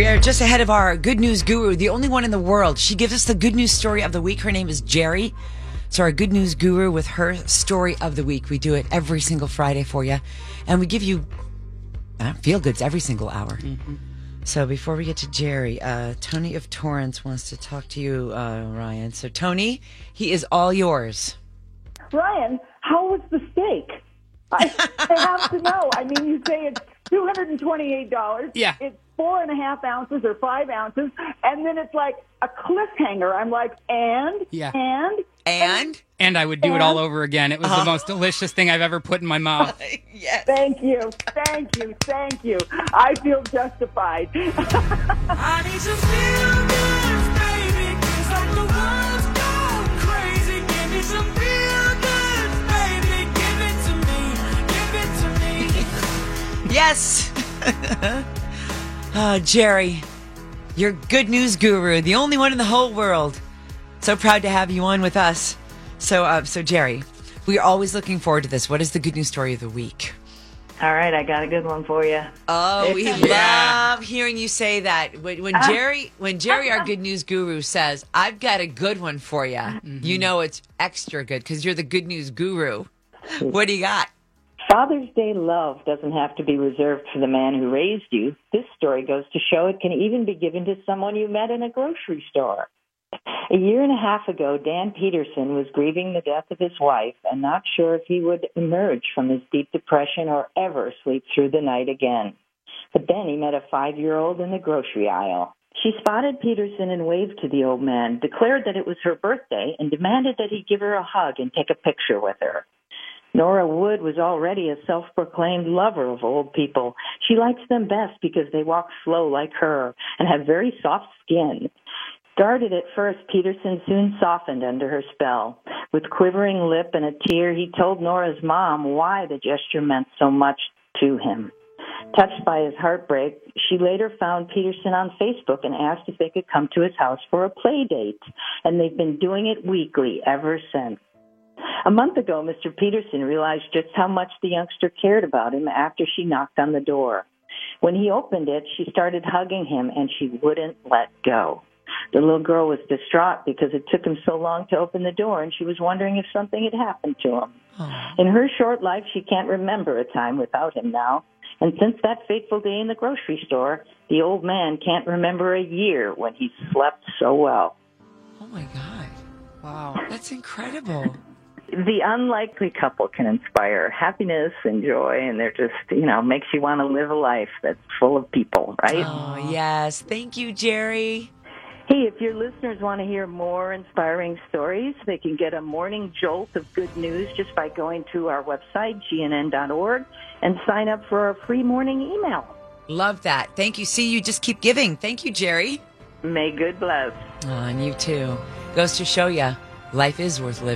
We are just ahead of our good news guru, the only one in the world. She gives us the good news story of the week. Her name is Jerry. So our good news guru with her story of the week. We do it every single Friday for you. And we give you uh, feel goods every single hour. So before we get to Jerry, uh, Tony of Torrance wants to talk to you, uh, Ryan. So Tony, he is all yours. Ryan, how was the steak? I, I have to know. I mean, you say it's two hundred and twenty-eight dollars. Yeah. It's four and a half ounces or five ounces, and then it's like a cliffhanger. I'm like, and Yeah. and And And I would do it all over again. It was the uh-huh. most delicious thing I've ever put in my mouth. yes. thank you, thank you, thank you. I feel justified. I need some feel goods, baby. It's like the world's gone crazy. Give me some feel goods, baby. Give it to me. Give it to me. Yes. uh, Jerry, your good news guru, the only one in the whole world. So proud to have you on with us. So, uh, so Jerry, we are always looking forward to this. What is the good news story of the week? All right, I got a good one for you. Oh, we Yeah. love hearing you say that. When, when Jerry, when Jerry, our good news guru, says, "I've got a good one for you," you know it's extra good because you're the good news guru. What do you got? Father's Day love doesn't have to be reserved for the man who raised you. This story goes to show it can even be given to someone you met in a grocery store. A year and a half ago, Dan Peterson was grieving the death of his wife and not sure if he would emerge from his deep depression or ever sleep through the night again. But then he met a five year old in the grocery aisle. She spotted Peterson and waved to the old man, declared that it was her birthday, and demanded that he give her a hug and take a picture with her. Norah Wood was already a self proclaimed lover of old people. She likes them best because they walk slow like her and have very soft skin. Guarded at first, Peterson soon softened under her spell. With quivering lip and a tear, he told Norah's mom why the gesture meant so much to him. Touched by his heartbreak, she later found Peterson on Facebook and asked if they could come to his house for a play date, and they've been doing it weekly ever since. A month ago, Mr. Peterson realized just how much the youngster cared about him after she knocked on the door. When he opened it, she started hugging him and she wouldn't let go. The little girl was distraught because it took him so long to open the door and she was wondering if something had happened to him. Oh. In her short life, she can't remember a time without him now. And since that fateful day in the grocery store, the old man can't remember a year when he slept so well. Oh my God, Wow. that's incredible. The unlikely couple can inspire happiness and joy and they're just you know makes you want to live a life that's full of people right Oh yes, thank you, Jerry. hey if your listeners want to hear more inspiring stories they can get a morning jolt of good news just by going to our website gnn.org and sign up for our free morning email Love that. Thank you. See, you just keep giving. Thank you, Jerry. may good bless Oh, and you too. Goes to show you, life is worth living.